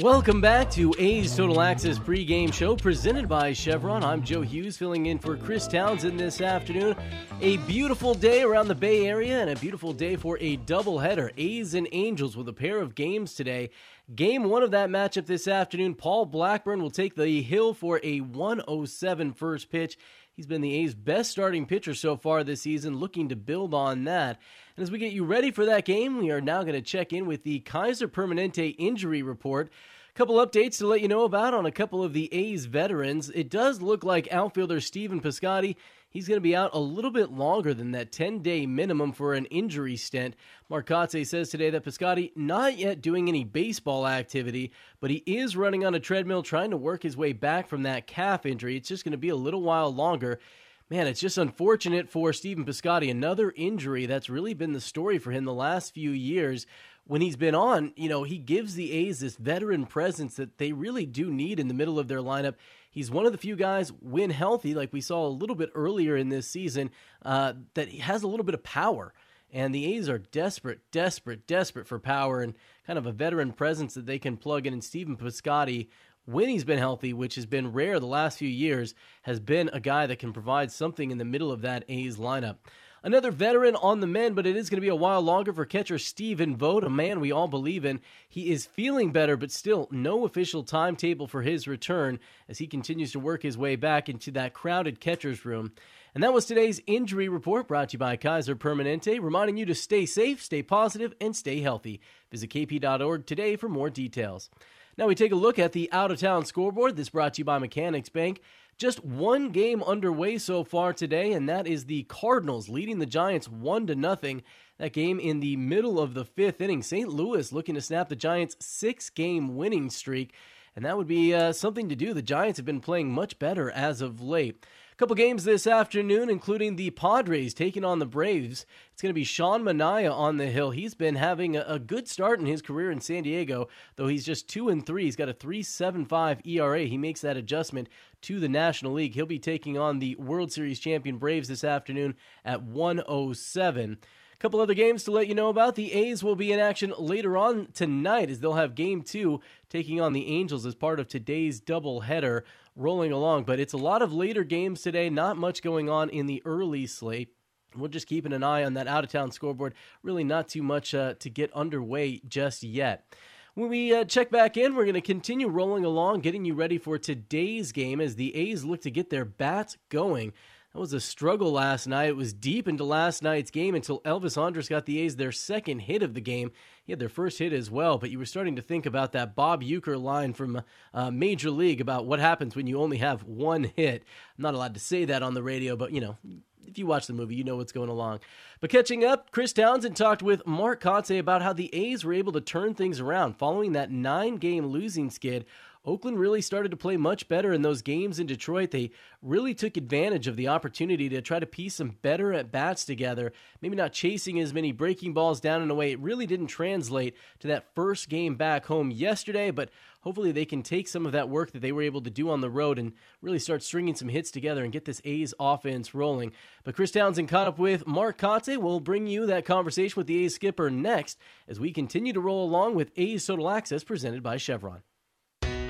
Welcome back to A's Total Access pregame show presented by Chevron. I'm Joe Hughes filling in for Chris Townsend this afternoon. A beautiful day around the Bay Area and a beautiful day for a doubleheader. A's and Angels with a pair of games today. Game one of that matchup this afternoon, Paul Blackburn will take the hill for a 107 first pitch. He's been the A's best starting pitcher so far this season, looking to build on that. And as we get you ready for that game, we are now going to check in with the Kaiser Permanente injury report. A couple updates to let you know about on a couple of the A's veterans. It does look like outfielder Stephen Piscotty He's going to be out a little bit longer than that 10 day minimum for an injury stint. Marcotte says today that Piscotty not yet doing any baseball activity, but he is running on a treadmill trying to work his way back from that calf injury. It's just going to be a little while longer. Man, it's just unfortunate for Stephen Piscotty. Another injury that's really been the story for him the last few years. When he's been on, you know, he gives the A's this veteran presence that they really do need in the middle of their lineup. He's one of the few guys when healthy, like we saw a little bit earlier in this season, uh, that has a little bit of power. And the A's are desperate, desperate, desperate for power and kind of a veteran presence that they can plug in. And Stephen Piscotty, when he's been healthy, which has been rare the last few years, has been a guy that can provide something in the middle of that A's lineup. Another veteran on the men, but it is going to be a while longer for catcher Stephen Vogt, a man we all believe in. He is feeling better, but still no official timetable for his return as he continues to work his way back into that crowded catcher's room. And that was today's injury report brought to you by Kaiser Permanente, reminding you to stay safe, stay positive, and stay healthy. Visit kp.org today for more details. Now we take a look at the out of town scoreboard. This brought to you by Mechanics Bank. Just one game underway so far today, and that is the Cardinals leading the Giants one to nothing. That game in the middle of the fifth inning. St. Louis looking to snap the Giants' six-game winning streak, and that would be uh, something to do. The Giants have been playing much better as of late. Couple games this afternoon, including the Padres taking on the Braves. It's going to be Sean Manaea on the hill. He's been having a, good start in his career in San Diego, though he's just two and three. He's got a 3.75 ERA. He makes that adjustment to the National League. He'll be taking on the World Series champion Braves this afternoon at 107 couple other games to let you know about. The A's will be in action later on tonight as they'll have game two taking on the Angels as part of today's doubleheader rolling along. But it's a lot of later games today, not much going on in the early slate. We're just keeping an eye on that out of town scoreboard. Really, not too much uh, to get underway just yet. When we uh, check back in, we're going to continue rolling along, getting you ready for today's game as the A's look to get their bats going. That was a struggle last night. It was deep into last night's game until Elvis Andrus got the A's their second hit of the game. He had their first hit as well, but you were starting to think about that Bob Uecker line from uh, Major League about what happens when you only have one hit. I'm not allowed to say that on the radio, but you know, if you watch the movie, you know what's going along. But catching up, Chris Townsend talked with Mark Kotsay about how the A's were able to turn things around following that nine game losing skid Oakland really started to play much better in those games in Detroit. They really took advantage of the opportunity to try to piece some better at bats together. Maybe not chasing as many breaking balls down in a way it really didn't translate to that first game back home yesterday, but hopefully they can take some of that work that they were able to do on the road and really start stringing some hits together and get this A's offense rolling. But Chris Townsend caught up with Mark Kotsay. We'll bring you that conversation with the A's skipper next as we continue to roll along with A's Total Access presented by Chevron.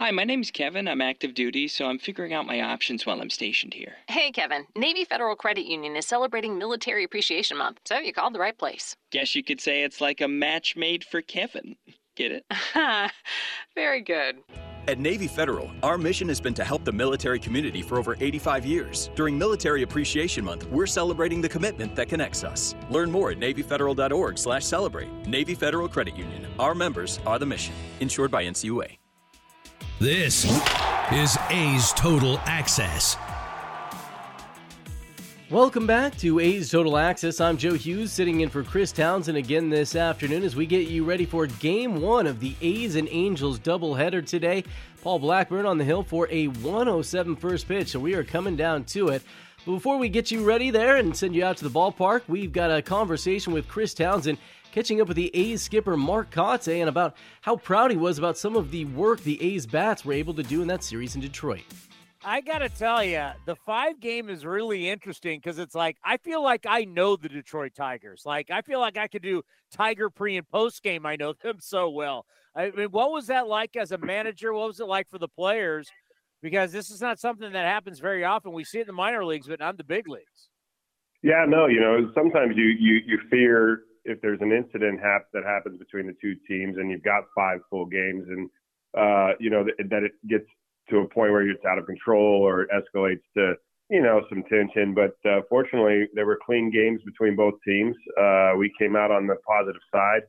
Hi, my name's Kevin. I'm active duty, so I'm figuring out my options while I'm stationed here. Hey, Kevin. Navy Federal Credit Union is celebrating Military Appreciation Month, so you called the right place. Guess you could say it's like a match made for Kevin. Get it? Very good. At Navy Federal, our mission has been to help the military community for over 85 years. During Military Appreciation Month, we're celebrating the commitment that connects us. Learn more at navyfederal.org/slash-celebrate. Navy Federal Credit Union. Our members are the mission. Insured by NCUA. This is A's Total Access. Welcome back to A's Total Access. I'm Joe Hughes sitting in for Chris Townsend again this afternoon as we get you ready for game one of the A's and Angels doubleheader today. Paul Blackburn on the hill for a 107 first pitch, so we are coming down to it. But before we get you ready there and send you out to the ballpark, we've got a conversation with Chris Townsend catching up with the A's skipper Mark Kotsay and about how proud he was about some of the work the A's bats were able to do in that series in Detroit. I got to tell you, the five game is really interesting because it's like I feel like I know the Detroit Tigers. Like I feel like I could do Tiger pre and post game. I know them so well. I mean, what was that like as a manager? What was it like for the players? Because this is not something that happens very often. We see it in the minor leagues, but not in the big leagues. Yeah, no, you know, sometimes you you you fear if there's an incident hap- that happens between the two teams and you've got five full games and uh, you know th- that it gets to a point where it's out of control or it escalates to you know some tension. But uh, fortunately, there were clean games between both teams. Uh, we came out on the positive side.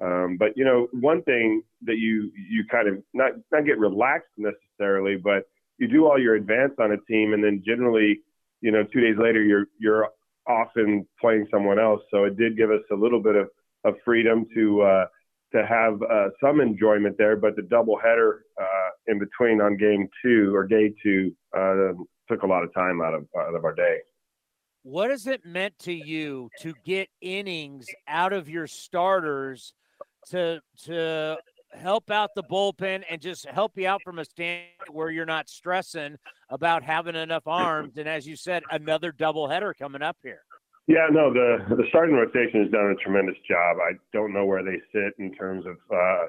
Um, but you know, one thing that you you kind of not not get relaxed necessarily, but you do all your advance on a team, and then generally, you know, two days later, you're you're often playing someone else. So it did give us a little bit of, of freedom to uh, to have uh, some enjoyment there. But the doubleheader uh, in between on game two or day two uh, took a lot of time out of out of our day. What has it meant to you to get innings out of your starters to to help out the bullpen and just help you out from a stand where you're not stressing about having enough arms. And as you said, another doubleheader coming up here. Yeah, no, the the starting rotation has done a tremendous job. I don't know where they sit in terms of uh,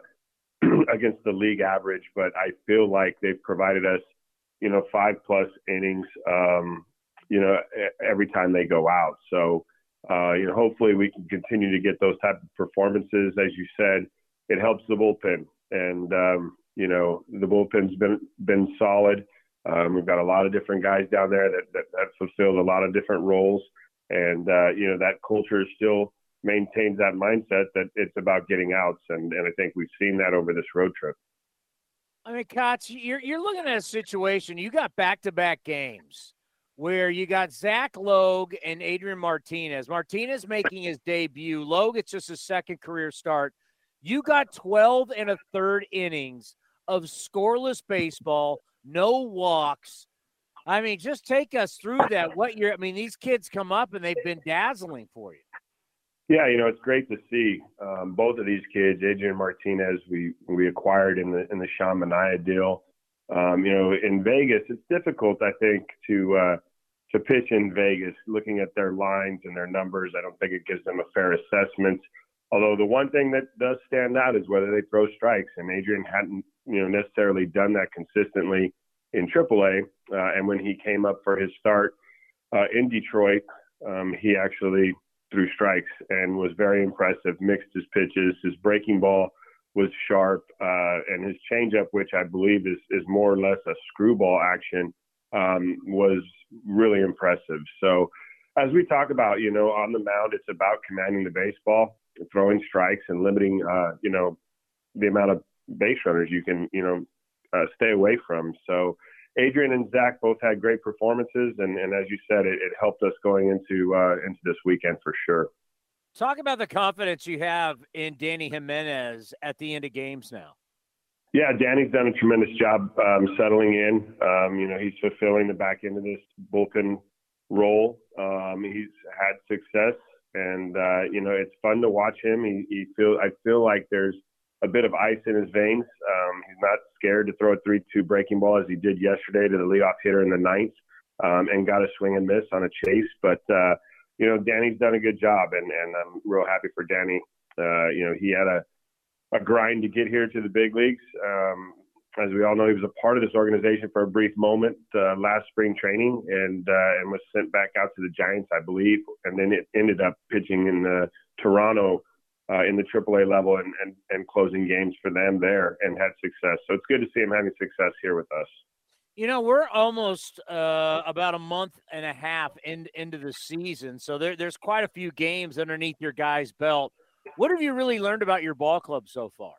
against the league average, but I feel like they've provided us, you know, five plus innings, um, you know, every time they go out. So, uh, you know, hopefully we can continue to get those type of performances. As you said, it helps the bullpen, and um, you know the bullpen's been been solid. Um, we've got a lot of different guys down there that that, that fulfilled a lot of different roles, and uh, you know that culture still maintains that mindset that it's about getting outs, and and I think we've seen that over this road trip. I mean, Kots, you're you're looking at a situation. You got back to back games where you got Zach Logue and Adrian Martinez. Martinez making his debut. Logue, it's just his second career start. You got 12 and a third innings of scoreless baseball, no walks. I mean, just take us through that. What you're, I mean, these kids come up and they've been dazzling for you. Yeah, you know, it's great to see um, both of these kids, Adrian Martinez, we we acquired in the in the Sean Manaea deal. Um, you know, in Vegas, it's difficult, I think, to uh, to pitch in Vegas. Looking at their lines and their numbers, I don't think it gives them a fair assessment. Although the one thing that does stand out is whether they throw strikes, and Adrian hadn't you know necessarily done that consistently in AAA. Uh, and when he came up for his start uh, in Detroit, um, he actually threw strikes and was very impressive. Mixed his pitches, his breaking ball was sharp, uh, and his changeup, which I believe is is more or less a screwball action, um, was really impressive. So, as we talk about, you know, on the mound, it's about commanding the baseball, throwing strikes, and limiting, uh, you know, the amount of base runners you can, you know, uh, stay away from. So. Adrian and Zach both had great performances, and, and as you said, it, it helped us going into uh, into this weekend for sure. Talk about the confidence you have in Dany Jimenez at the end of games now. Yeah, Dany's done a tremendous job um, settling in. Um, you know, he's fulfilling the back end of this bullpen role. Um, he's had success, and uh, you know, it's fun to watch him. He, he feel I feel like there's a bit of ice in his veins. Um, he's not scared to throw a 3-2 breaking ball as he did yesterday to the leadoff hitter in the ninth, um, and got a swing and miss on a chase. But uh, you know, Dany's done a good job, and and I'm real happy for Danny. Uh, you know, he had a a grind to get here to the big leagues. Um, as we all know, he was a part of this organization for a brief moment uh, last spring training, and uh, and was sent back out to the Giants, I believe, and then it ended up pitching in uh, Toronto uh, in the AAA level and, and and closing games for them there, and had success. So it's good to see him having success here with us. You know, we're almost uh, about a month and a half in, into the season, so there, there's quite a few games underneath your guys' belt. What have you really learned about your ball club so far?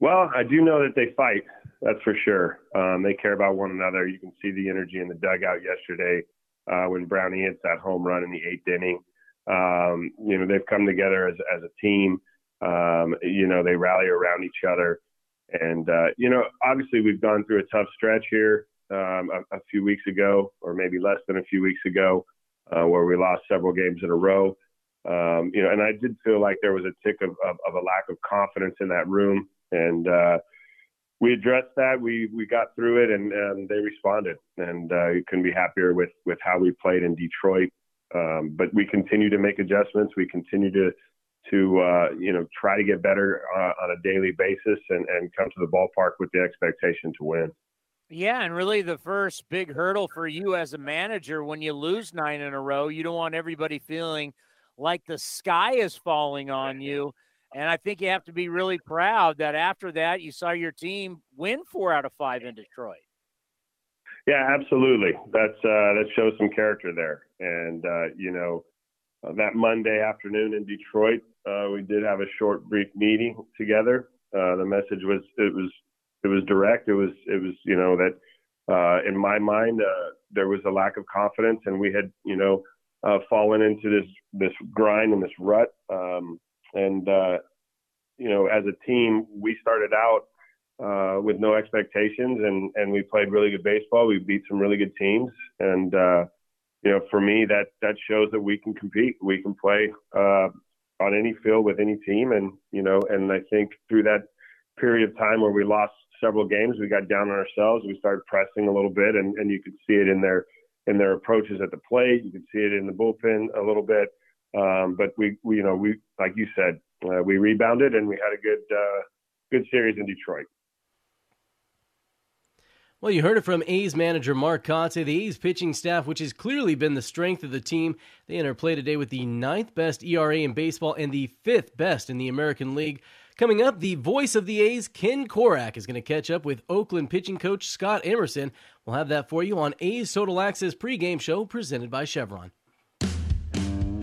Well, I do know that they fight. That's for sure. Um, they care about one another. You can see the energy in the dugout yesterday uh, when Brownie hits that home run in the eighth inning. Um, you know, they've come together as, as a team. Um, you know, they rally around each other. And, uh, you know, obviously we've gone through a tough stretch here um, a, a, few weeks ago, or maybe less than a few weeks ago, uh, where we lost several games in a row. Um, you know, and I did feel like there was a tick of, of, of a lack of confidence in that room. And uh, we addressed that. We we got through it, and, and they responded. And uh, you couldn't be happier with with how we played in Detroit. Um, but we continue to make adjustments. We continue to to uh, you know try to get better uh, on a daily basis and, and come to the ballpark with the expectation to win. Yeah, and really the first big hurdle for you as a manager when you lose nine in a row, you don't want everybody feeling like the sky is falling on you. And I think you have to be really proud that after that you saw your team win four out of five in Detroit. Yeah, absolutely. That's uh, that shows some character there, and uh, you know uh, that Monday afternoon in Detroit, uh, we did have a short, brief meeting together. Uh, the message was it was it was direct. It was it was you know that uh, in my mind there was a lack of confidence, and we had you know fallen into this this grind and this rut. Um, and uh, you know, as a team, we started out uh, with no expectations, and and we played really good baseball. We beat some really good teams, and uh, you know, for me, that that shows that we can compete. We can play uh, on any field with any team, and you know, and I think through that period of time where we lost several games, we got down on ourselves. We started pressing a little bit, and and you could see it in their in their approaches at the plate. You could see it in the bullpen a little bit. Um, but we, we, you know, we like you said, uh, we rebounded and we had a good uh, good series in Detroit. Well, you heard it from A's manager Mark Kotsay. The A's pitching staff, which has clearly been the strength of the team, they enter play today with the ninth best ERA in baseball and the fifth best in the American League. Coming up, the voice of the A's, Ken Korach, is going to catch up with Oakland pitching coach Scott Emerson. We'll have that for you on A's Total Access pregame show presented by Chevron.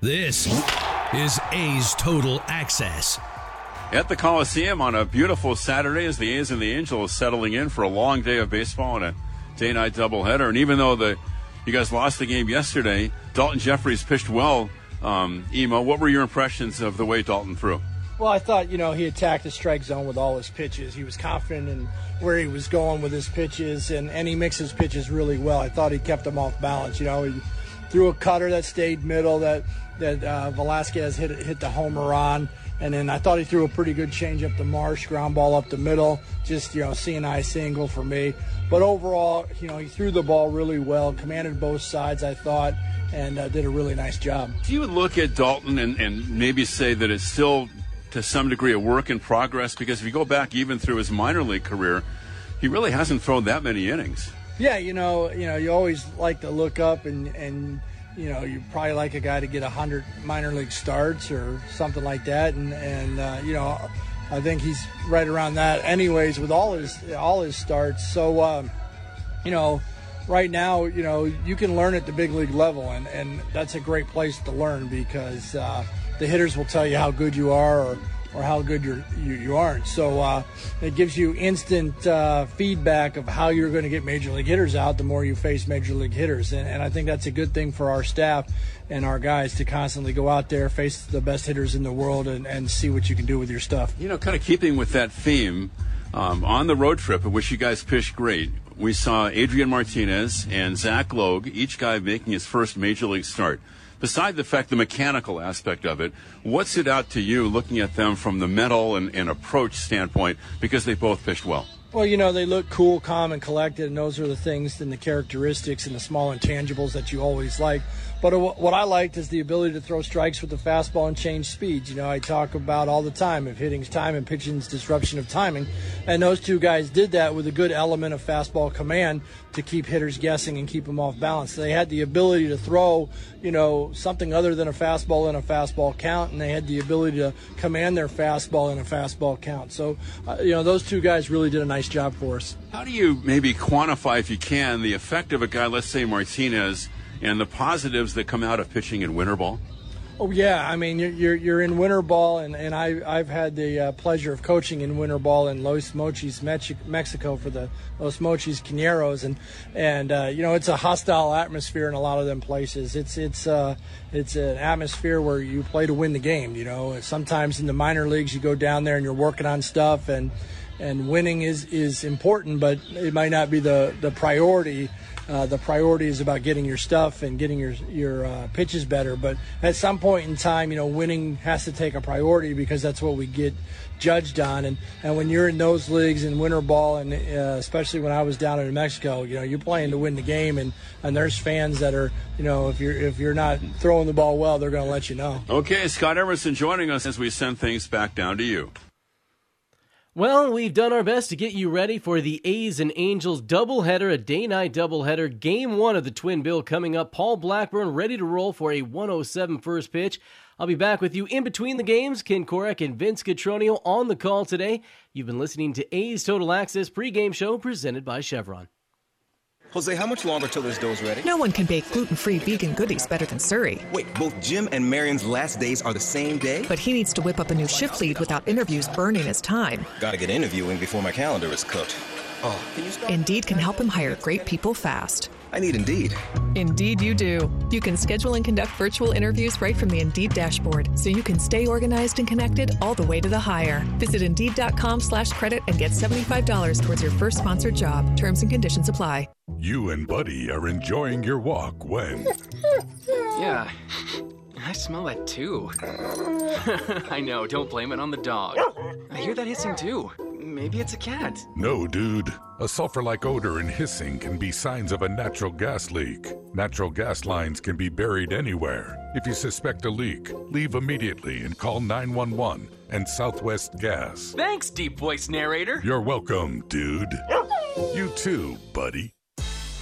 This is A's Total Access. At the Coliseum on a beautiful Saturday as the A's and the Angels settling in for a long day of baseball and a day night doubleheader. And even though the you guys lost the game yesterday, Daulton Jefferies pitched well. Um, Emo, what were your impressions of the way Daulton threw? Well, I thought, you know, he attacked the strike zone with all his pitches. He was confident in where he was going with his pitches, and, and he mixed his pitches really well. I thought he kept them off balance. You know, he threw a cutter that stayed middle that that uh, Velazquez hit hit the homer on, and then I thought he threw a pretty good changeup to Marsh, ground ball up the middle, just you know seeing-eye single for me. But overall, you know, he threw the ball really well, commanded both sides, I thought, and uh, did a really nice job. Do you look at Daulton and, and maybe say that it's still to some degree a work in progress? Because if you go back even through his minor league career, he really hasn't thrown that many innings. Yeah, you know, you know, you always like to look up and and you know, you probably like a guy to get a hundred minor league starts or something like that, and and uh, you know, I think he's right around that, anyways, with all his all his starts. So, um, you know, right now, you know, you can learn at the big league level, and and that's a great place to learn because uh, the hitters will tell you how good you are or or how good you're, you, you aren't. So uh, it gives you instant uh, feedback of how you're going to get major league hitters out the more you face major league hitters. And, and I think that's a good thing for our staff and our guys to constantly go out there, face the best hitters in the world, and, and see what you can do with your stuff. You know, kind of keeping with that theme, um, on the road trip, in which you guys pitched great, we saw Adrian Martinez and Zach Logue, each guy making his first major league start beside the fact, the mechanical aspect of it, what stood out to you looking at them from the mental and, and approach standpoint because they both fished well? Well, you know, they look cool, calm, and collected, and those are the things and the characteristics and the small intangibles that you always like. But what I liked is the ability to throw strikes with the fastball and change speeds. You know, I talk about all the time of hitting's time and pitching's disruption of timing. And those two guys did that with a good element of fastball command to keep hitters guessing and keep them off balance. They had the ability to throw, you know, something other than a fastball in a fastball count, and they had the ability to command their fastball in a fastball count. So, uh, you know, those two guys really did a nice job for us. How do you maybe quantify, if you can, the effect of a guy, let's say Martinez? And the positives that come out of pitching in winter ball? Oh yeah, I mean you're you're, in winter ball, and, and I I've had the uh, pleasure of coaching in winter ball in Los Mochis, Mexico for the Los Mochis Cañeros, and and uh, you know it's a hostile atmosphere in a lot of them places. It's it's uh, it's an atmosphere where you play to win the game. You know, sometimes in the minor leagues you go down there and you're working on stuff, and and winning is is important, but it might not be the the priority uh, the priority is about getting your stuff and getting your your uh, pitches better. But at some point in time, you know, winning has to take a priority because that's what we get judged on. And and when you're in those leagues in winter ball, and uh, especially when I was down in Mexico, you know, you're playing to win the game, and and there's fans that are, you know, if you're if you're not throwing the ball well, they're going to let you know. Okay, Scott Emerson joining us as we send things back down to you. Well, we've done our best to get you ready for the A's and Angels doubleheader, a day night doubleheader. Game one of the Twin Bill coming up. Paul Blackburn ready to roll for a 107 first pitch. I'll be back with you in between the games. Ken Korach and Vince Cotroneo on the call today. You've been listening to A's Total Access pregame show presented by Chevron. Jose, how much longer till this dough's ready? No one can bake gluten-free vegan goodies better than Surrey. Wait, both Jim and Marion's last days are the same day? But he needs to whip up a new shift lead without interviews burning his time. Gotta get interviewing before my calendar is cooked. Oh, can you? Indeed can help him hire great people fast. I need Indeed. Indeed, you do. You can schedule and conduct virtual interviews right from the Indeed dashboard, so you can stay organized and connected all the way to the hire. Visit Indeed.com/credit and get seventy-five dollars towards your first sponsored job. Terms and conditions apply. You and Buddy are enjoying your walk when. yeah, I smell that too. I know. Don't blame it on the dog. I hear that hissing too. Maybe it's a cat. No, dude. A sulfur like odor and hissing can be signs of a natural gas leak. Natural gas lines can be buried anywhere. If you suspect a leak, leave immediately and call 911 and Southwest Gas. Thanks, deep voice narrator. You're welcome, dude. You too, buddy.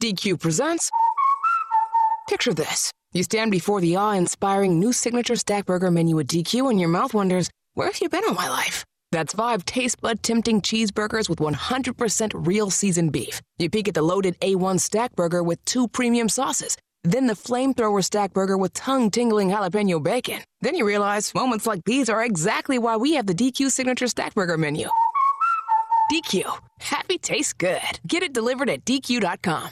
DQ presents. Picture this. You stand before the awe inspiring new signature stack burger menu at DQ, and your mouth wonders, where have you been all my life? That's five taste bud tempting cheeseburgers with 100% real seasoned beef. You peek at the loaded A1 stack burger with two premium sauces. Then the flamethrower stack burger with tongue tingling jalapeno bacon. Then you realize moments like these are exactly why we have the DQ signature stack burger menu. DQ. Happy tastes good. Get it delivered at DQ.com.